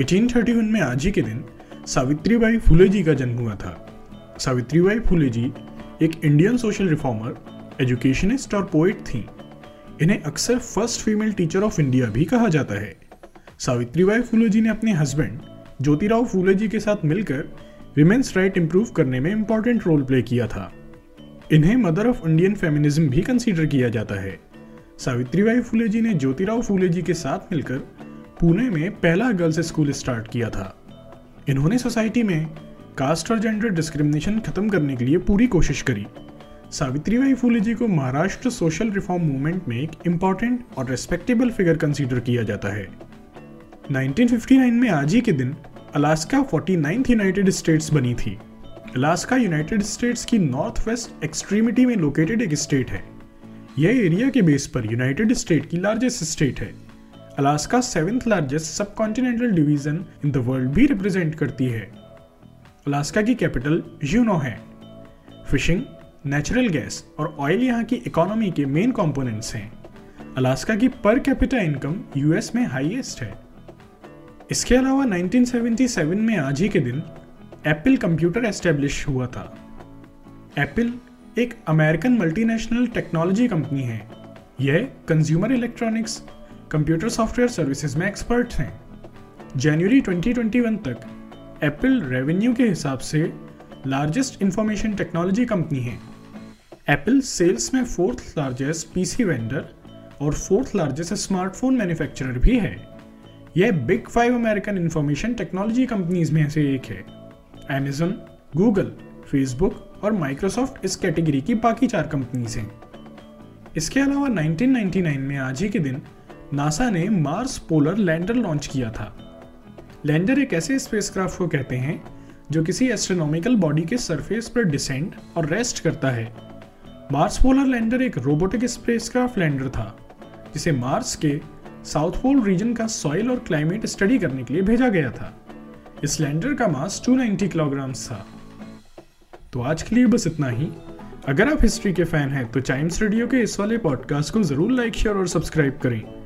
1831 में आज ही के दिन सावित्रीबाई फुले जी का जन्म हुआ था। सावित्रीबाई फुले जी एक इंडियन सोशल रिफॉर्मर एजुकेशनिस्ट और पोइट थी। इन्हें अक्सर first female teacher of India भी कहा जाता है। सावित्रीबाई फुले जी ने अपने हस्बैंड ज्योतिराव फुले जी के साथ मिलकर विमेंस राइट इम्प्रूव करने में इंपॉर्टेंट रोल प्ले किया था। इन्हें मदर ऑफ़ इंडियन फेमिनिज्म भी कंसीडर किया जाता है। सावित्रीबाई फुले जी ने ज्योतिराव फुले जी के साथ मिलकर पुणे में पहला गर्ल्स स्कूल स्टार्ट किया था। इन्होंने सोसाइटी में कास्ट और जेंडर डिस्क्रिमिनेशन खत्म करने के लिए पूरी कोशिश करी। सावित्रीबाई फुले जी को महाराष्ट्र सोशल रिफॉर्म मूवमेंट में एक इंपॉर्टेंट और रेस्पेक्टेबल फिगर कंसीडर किया जाता है। 1959 में आज ही के दिन अलास्का 49th यूनाइटेड स्टेट्स बनी थी। अलास्का यूनाइटेड स्टेट्स की नॉर्थ वेस्ट एक्सट्रीमिटी में लोकेटेड एक स्टेट है। यह एरिया के बेस पर यूनाइटेड स्टेट की लार्जेस्ट स्टेट है। Alaska seventh largest sub continental division in the world भी रिप्रेजेंट करती है। अलास्का की कैपिटल यूनो है। फिशिंग नेचुरल गैस और ऑयल यहाँ की इकोनॉमी के मेन कंपोनेंट्स हैं। अलास्का की पर कैपिटा इनकम यूएस में हाईएस्ट है। इसके अलावा 1977 में आज ही के दिन एप्पल कंप्यूटर एस्टेब्लिश हुआ था। एप्पल एक अमेरिकन मल्टीनेशनल टेक्नोलॉजी कंपनी है। यह consumer electronics computer software services में एक्सपर्ट हैं। जनवरी 2021 तक एप्पल रेवेन्यू के हिसाब से लार्जेस्ट इंफॉर्मेशन टेक्नोलॉजी कंपनी है। एप्पल सेल्स में फोर्थ लार्जेस्ट पीसी वेंडर और फोर्थ लार्जेस्ट स्मार्टफ़ोन मैन्युफैक्चरर भी है। यह big five American information technology companies में से एक है। Amazon, गूगल फेसबुक और माइक्रोसॉफ्ट इस कैटेगरी की बाकी चार कंपनीज़ हैं। इसके अलावा 1999 में आज ही के दिन नासा ने मार्स पोलर लैंडर लॉन्च किया था। लैंडर एक ऐसे स्पेसक्राफ्ट को कहते हैं, जो किसी एस्ट्रोनॉमिकल बॉडी के सरफेस पर डिसेंड और रेस्ट करता है। मार्स पोलर लैंडर एक रोबोटिक स्पेसक्राफ्ट लैंडर था, जिसे मार्स के साउथ पोल रीजन का सॉइल और क्लाइमेट स्टडी करने के लिए भेजा गया था। इस लैंडर का मास 290 किलोग्राम्स था। तो आज के लिए बस इतना ही। अगर आप हिस्ट्री के फ़ैन हैं तो चाइम्स रेडियो के इस वाले पॉडकास्ट को ज़रूर लाइक शेयर और सब्सक्राइब करें।